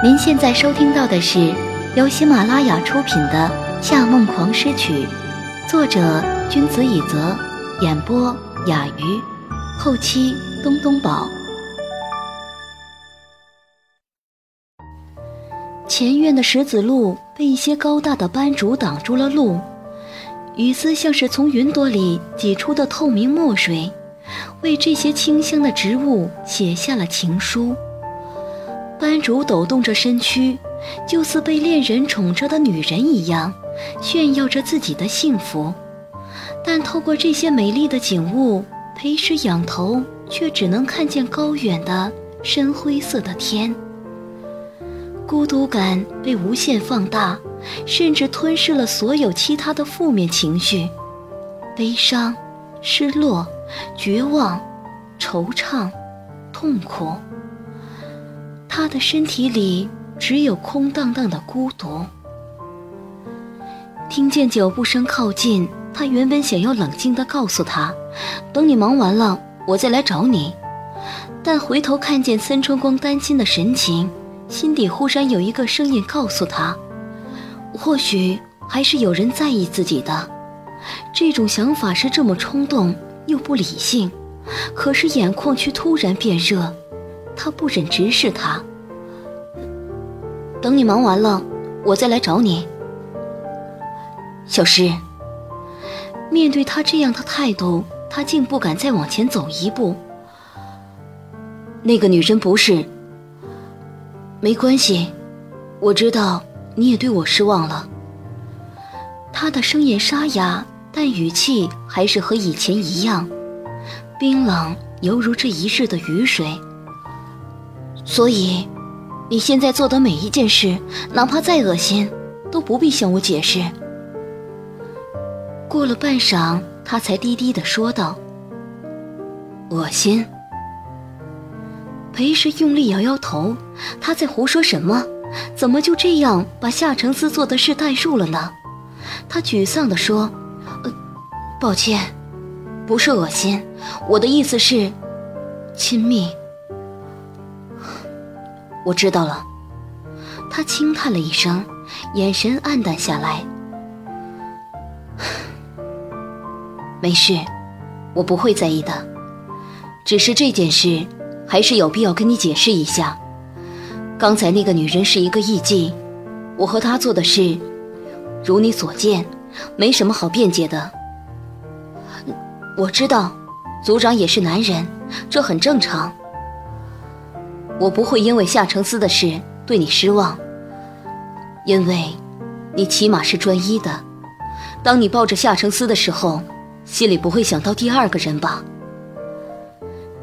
您现在收听到的是由喜马拉雅出品的《夏梦狂诗曲》，作者君子以泽，演播雅鱼，后期东东宝。前院的石子路被一些高大的斑竹挡住了路，雨丝像是从云朵里挤出的透明墨水。为这些清香的植物写下了情书。斑竹抖动着身躯，就似被恋人宠着的女人一样，炫耀着自己的幸福。但透过这些美丽的景物，裴时仰头却只能看见高远的深灰色的天。孤独感被无限放大，甚至吞噬了所有其他的负面情绪，悲伤、失落。绝望、惆怅、痛苦。他的身体里只有空荡荡的孤独。听见脚步声靠近，他原本想要冷静地告诉他：“等你忙完了，我再来找你。”但回头看见森春光担心的神情，心底忽然有一个声音告诉他：“或许还是有人在意自己的。”这种想法是这么冲动。又不理性，可是眼眶却突然变热，他不忍直视他。等你忙完了，我再来找你。小诗，面对他这样的态度，他竟不敢再往前走一步。那个女人不是。没关系，我知道你也对我失望了。他的声音沙哑。但语气还是和以前一样，冰冷，犹如这一日的雨水。所以，你现在做的每一件事，哪怕再恶心，都不必向我解释。过了半晌，他才低低的说道：“恶心。”裴时用力摇摇头，他在胡说什么？怎么就这样把夏承思做的事代入了呢？他沮丧地说。呃抱歉，不是恶心，我的意思是，亲密。我知道了。他轻叹了一声，眼神黯淡下来。没事，我不会在意的。只是这件事，还是有必要跟你解释一下。刚才那个女人是一个艺妓，我和她做的事，如你所见，没什么好辩解的。我知道，族长也是男人，这很正常。我不会因为夏承思的事对你失望，因为，你起码是专一的。当你抱着夏承思的时候，心里不会想到第二个人吧？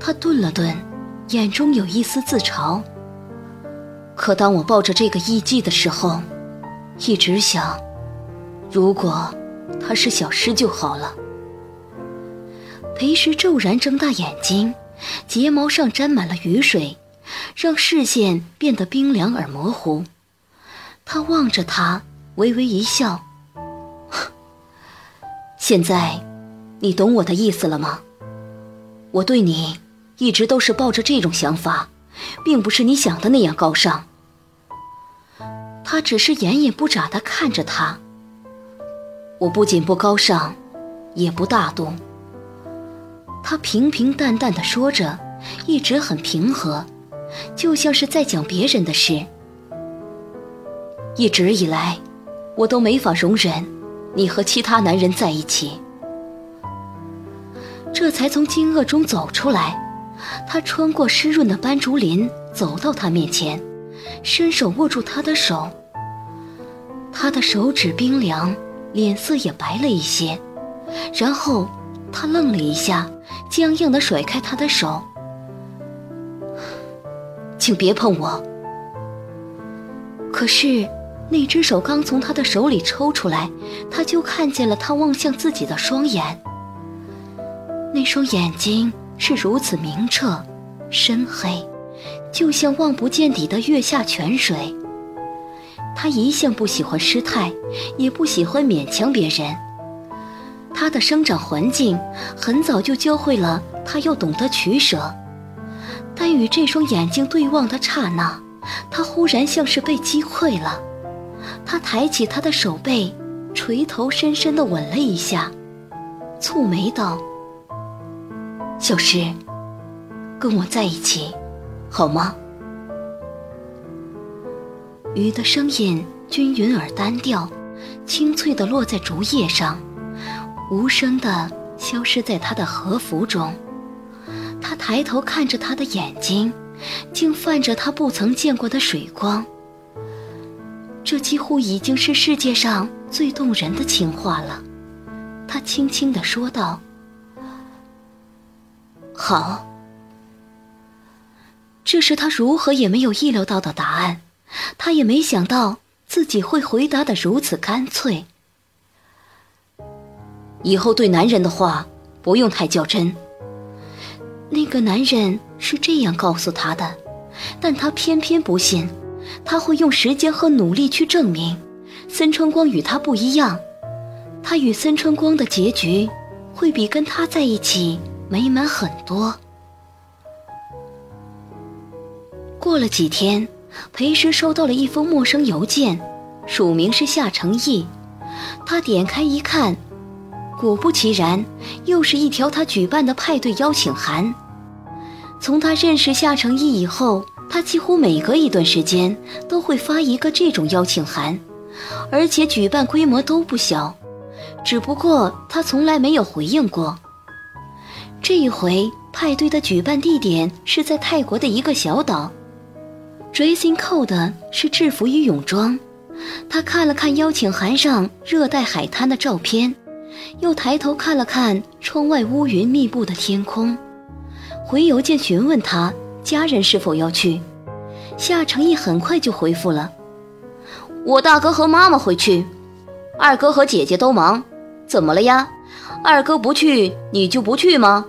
他顿了顿，眼中有一丝自嘲。可当我抱着这个艺妓的时候，一直想，如果她是小诗就好了。裴时骤然睁大眼睛，睫毛上沾满了雨水，让视线变得冰凉而模糊。他望着他，微微一笑：“现在，你懂我的意思了吗？我对你一直都是抱着这种想法，并不是你想的那样高尚。”他只是眼也不眨地看着他。我不仅不高尚，也不大度。他平平淡淡的说着，一直很平和，就像是在讲别人的事。一直以来，我都没法容忍你和其他男人在一起。这才从惊愕中走出来，他穿过湿润的斑竹林，走到他面前，伸手握住他的手。他的手指冰凉，脸色也白了一些，然后他愣了一下。僵硬地甩开他的手，请别碰我。可是，那只手刚从他的手里抽出来，他就看见了他望向自己的双眼。那双眼睛是如此明澈、深黑，就像望不见底的月下泉水。他一向不喜欢失态，也不喜欢勉强别人。他的生长环境很早就教会了他要懂得取舍，但与这双眼睛对望的刹那，他忽然像是被击溃了，他抬起他的手背，垂头深深的吻了一下，蹙眉道：“小诗，跟我在一起，好吗？”雨的声音均匀而单调，清脆的落在竹叶上，无声的消失在他的和服中。他抬头看着他的眼睛，竟泛着他不曾见过的水光。这几乎已经是世界上最动人的情话了。他轻轻地说道：“好。”这是他如何也没有意料到的答案。他也没想到自己会回答的如此干脆。以后对男人的话不用太较真。那个男人是这样告诉他的，但他偏偏不信。他会用时间和努力去证明，森川光与他不一样。他与森川光的结局会比跟他在一起美满很多。过了几天。裴时收到了一封陌生邮件，署名是夏成义。他点开一看，果不其然，又是一条他举办的派对邀请函。从他认识夏承义以后，他几乎每隔一段时间都会发一个这种邀请函，而且举办规模都不小。只不过他从来没有回应过。这一回派对的举办地点是在泰国的一个小岛。Dressing code 是制服与泳装。他看了看邀请函上热带海滩的照片，又抬头看了看窗外乌云密布的天空，回邮件询问他家人是否要去。夏承义很快就回复了：“我大哥和妈妈会去，二哥和姐姐都忙。怎么了呀？二哥不去，你就不去吗？”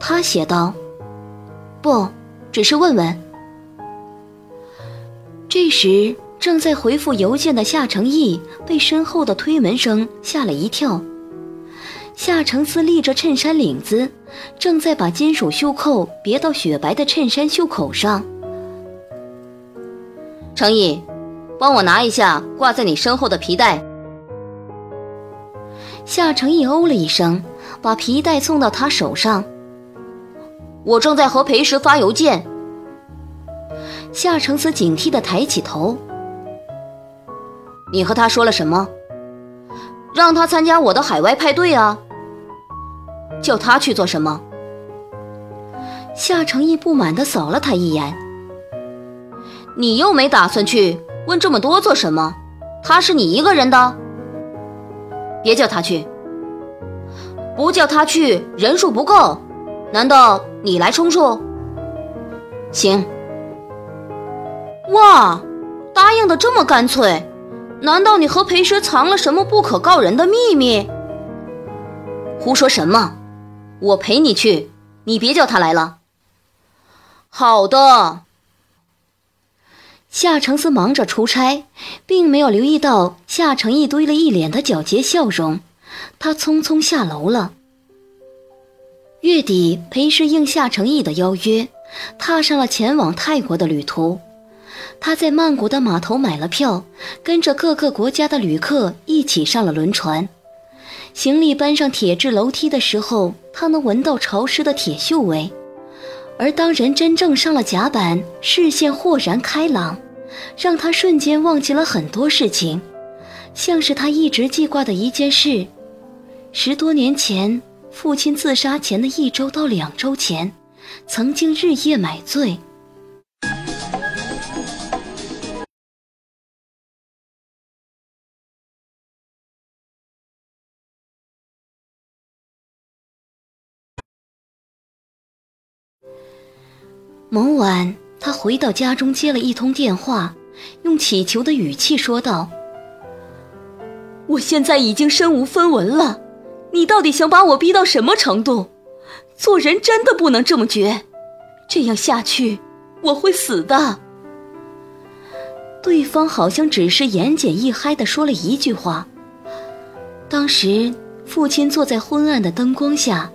他写道：“不，只是问问。”这时，正在回复邮件的夏承义被身后的推门声吓了一跳。夏承思立着衬衫领子，正在把金属袖扣别到雪白的衬衫袖口上。承义，帮我拿一下挂在你身后的皮带。夏承义哦了一声，把皮带送到他手上。我正在和裴石发邮件。夏承思警惕地抬起头：“你和他说了什么？让他参加我的海外派对啊？叫他去做什么？”夏承义不满地扫了他一眼：“你又没打算去，问这么多做什么？他是你一个人的，别叫他去。不叫他去，人数不够，难道你来充数？行。”哇，答应的这么干脆，难道你和裴师藏了什么不可告人的秘密？胡说什么？我陪你去，你别叫他来了。好的。夏承思忙着出差，并没有留意到夏承义堆了一脸的皎洁笑容，他匆匆下楼了。月底，裴氏应夏承义的邀约，踏上了前往泰国的旅途。他在曼谷的码头买了票，跟着各个国家的旅客一起上了轮船。行李搬上铁质楼梯的时候，他能闻到潮湿的铁锈味；而当人真正上了甲板，视线豁然开朗，让他瞬间忘记了很多事情，像是他一直记挂的一件事：十多年前，父亲自杀前的一周到两周前，曾经日夜买醉。某晚，他回到家中接了一通电话，用乞求的语气说道：“我现在已经身无分文了，你到底想把我逼到什么程度？做人真的不能这么绝，这样下去我会死的。”对方好像只是言简意赅的说了一句话。当时，父亲坐在昏暗的灯光下，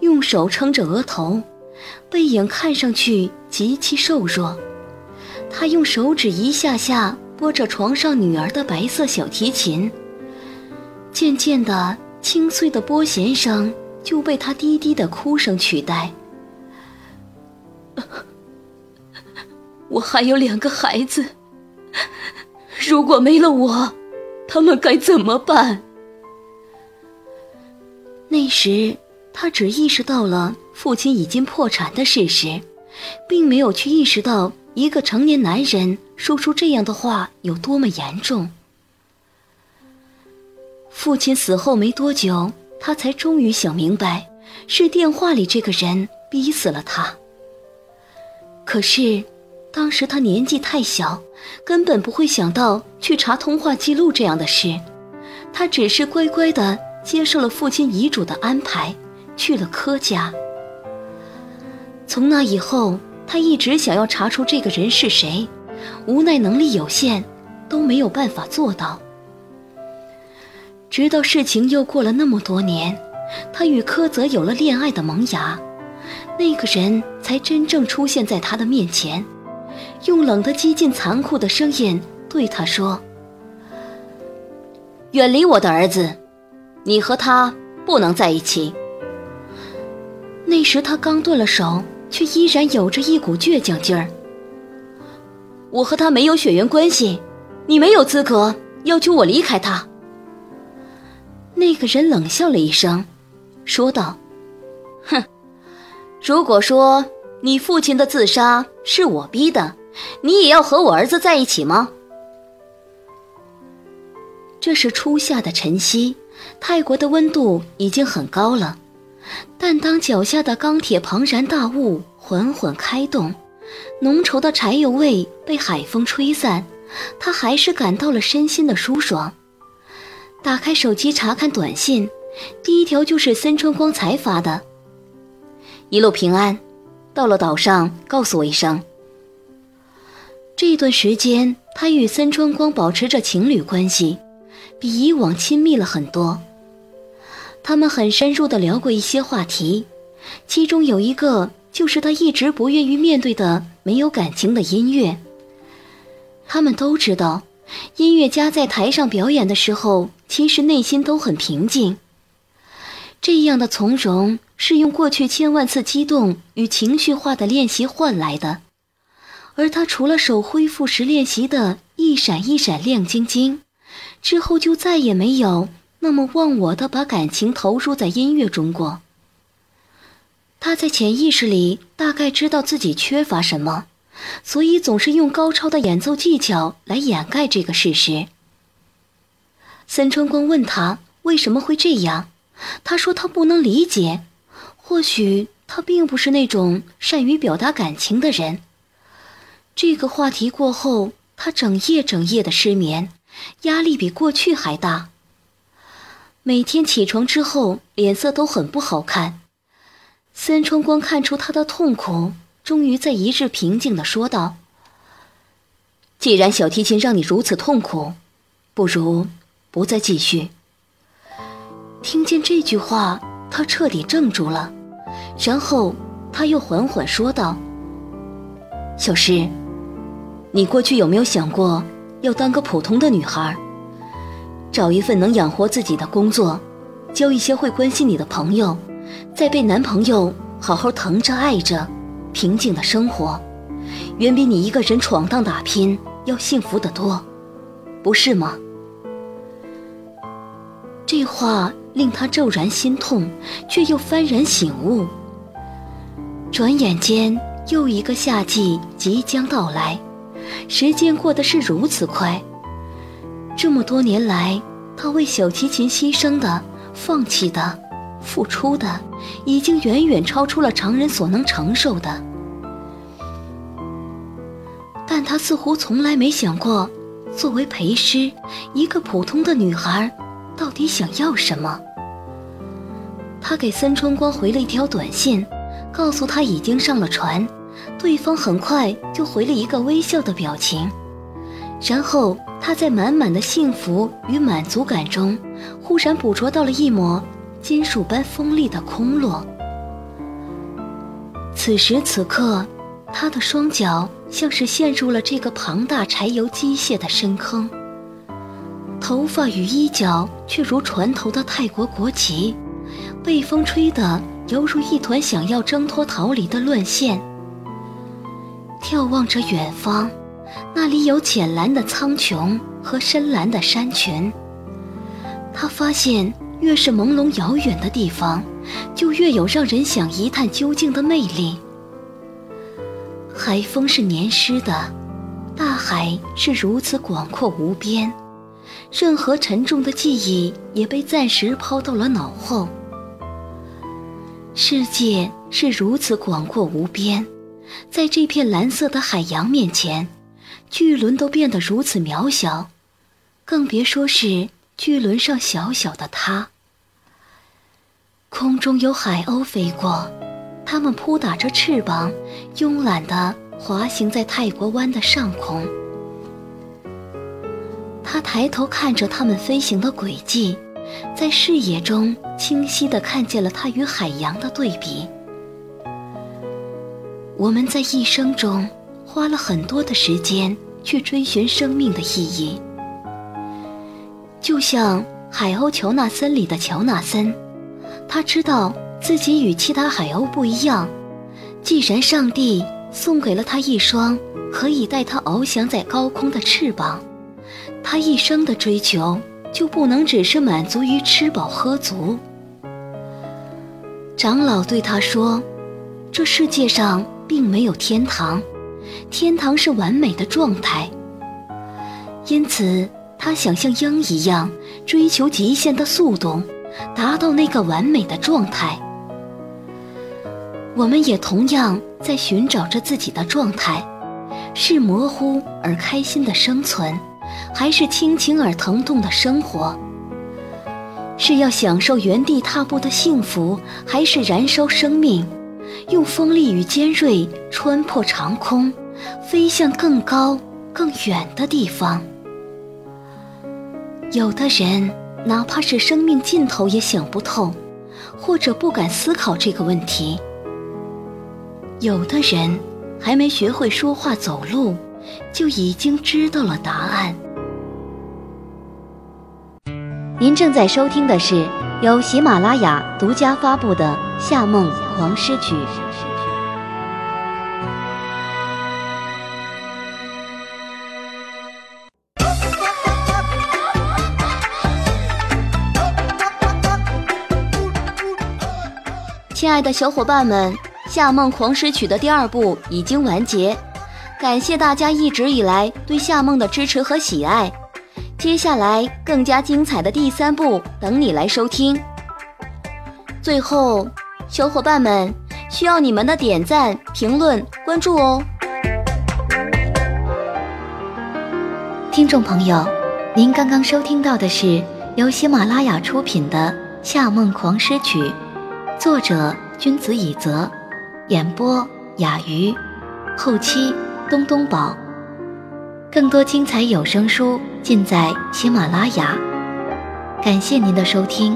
用手撑着额头。背影看上去极其瘦弱，他用手指一下下拨着床上女儿的白色小提琴，渐渐的，清脆的拨弦声就被他低低的哭声取代。我还有两个孩子，如果没了我，他们该怎么办？那时，他只意识到了父亲已经破产的事实，并没有去意识到一个成年男人说出这样的话有多么严重。父亲死后没多久，他才终于想明白，是电话里这个人逼死了他。可是，当时他年纪太小，根本不会想到去查通话记录这样的事，他只是乖乖的。接受了父亲遗嘱的安排，去了柯家。从那以后，他一直想要查出这个人是谁，无奈能力有限，都没有办法做到。直到事情又过了那么多年，他与柯泽有了恋爱的萌芽，那个人才真正出现在他的面前，用冷的、激进、残酷的声音对他说：“远离我的儿子。”你和他不能在一起。那时他刚断了手，却依然有着一股倔强劲儿。我和他没有血缘关系，你没有资格要求我离开他。那个人冷笑了一声，说道：“哼，如果说你父亲的自杀是我逼的，你也要和我儿子在一起吗？”这是初夏的晨曦。泰国的温度已经很高了，但当脚下的钢铁庞然大物缓缓开动，浓稠的柴油味被海风吹散，他还是感到了身心的舒爽。打开手机查看短信，第一条就是森川光才发的：“一路平安，到了岛上告诉我一声。”这段时间，他与森川光保持着情侣关系。比以往亲密了很多。他们很深入的聊过一些话题，其中有一个就是他一直不愿意面对的没有感情的音乐。他们都知道，音乐家在台上表演的时候，其实内心都很平静。这样的从容是用过去千万次激动与情绪化的练习换来的，而他除了手恢复时练习的一闪一闪亮晶晶。之后就再也没有那么忘我的把感情投入在音乐中过。他在潜意识里大概知道自己缺乏什么，所以总是用高超的演奏技巧来掩盖这个事实。森川光问他为什么会这样，他说他不能理解，或许他并不是那种善于表达感情的人。这个话题过后，他整夜整夜的失眠。压力比过去还大。每天起床之后，脸色都很不好看。森川光看出他的痛苦，终于在一日平静的说道：“既然小提琴让你如此痛苦，不如不再继续。”听见这句话，他彻底怔住了，然后他又缓缓说道：“小诗，你过去有没有想过？”要当个普通的女孩，找一份能养活自己的工作，交一些会关心你的朋友，再被男朋友好好疼着爱着，平静的生活，远比你一个人闯荡打拼要幸福得多，不是吗？这话令他骤然心痛，却又幡然醒悟。转眼间，又一个夏季即将到来。时间过得是如此快，这么多年来，他为小提琴牺牲的、放弃的、付出的，已经远远超出了常人所能承受的。但他似乎从来没想过，作为陪师，一个普通的女孩，到底想要什么？他给森春光回了一条短信，告诉他已经上了船。对方很快就回了一个微笑的表情，然后他在满满的幸福与满足感中，忽然捕捉到了一抹金属般锋利的空落。此时此刻，他的双脚像是陷入了这个庞大柴油机械的深坑，头发与衣角却如船头的泰国国旗，被风吹得犹如一团想要挣脱逃离的乱线。眺望着远方，那里有浅蓝的苍穹和深蓝的山群。他发现，越是朦胧遥远的地方，就越有让人想一探究竟的魅力。海风是黏湿的，大海是如此广阔无边，任何沉重的记忆也被暂时抛到了脑后。世界是如此广阔无边，在这片蓝色的海洋面前，巨轮都变得如此渺小，更别说是巨轮上小小的他。空中有海鸥飞过。它们扑打着翅膀，慵懒地滑行在泰国湾的上空。他抬头看着它们飞行的轨迹，在视野中清晰地看见了它与海洋的对比。我们在一生中花了很多的时间去追寻生命的意义，就像海鸥乔纳森里的乔纳森，他知道。自己与其他海鸥不一样，既然上帝送给了他一双可以带他翱翔在高空的翅膀，他一生的追求就不能只是满足于吃饱喝足。长老对他说：“这世界上并没有天堂，天堂是完美的状态。因此，他想像鹰一样追求极限的速度，达到那个完美的状态。”我们也同样在寻找着自己的状态，是模糊而开心的生存，还是亲情而疼痛的生活？是要享受原地踏步的幸福，还是燃烧生命，用锋利与尖锐穿破长空，飞向更高更远的地方？有的人哪怕是生命尽头也想不透，或者不敢思考这个问题。有的人还没学会说话走路，就已经知道了答案。您正在收听的是由喜马拉雅独家发布的《夏梦狂诗曲》。爱的小伙伴们。《夏梦狂诗曲》的第二部已经完结，感谢大家一直以来对夏梦的支持和喜爱。接下来更加精彩的第三部等你来收听。最后，小伙伴们需要你们的点赞、评论、关注哦。听众朋友，您刚刚收听到的是由喜马拉雅出品的《夏梦狂诗曲》，作者君子以泽。演播雅鱼，后期东东宝。更多精彩有声书尽在喜马拉雅。感谢您的收听。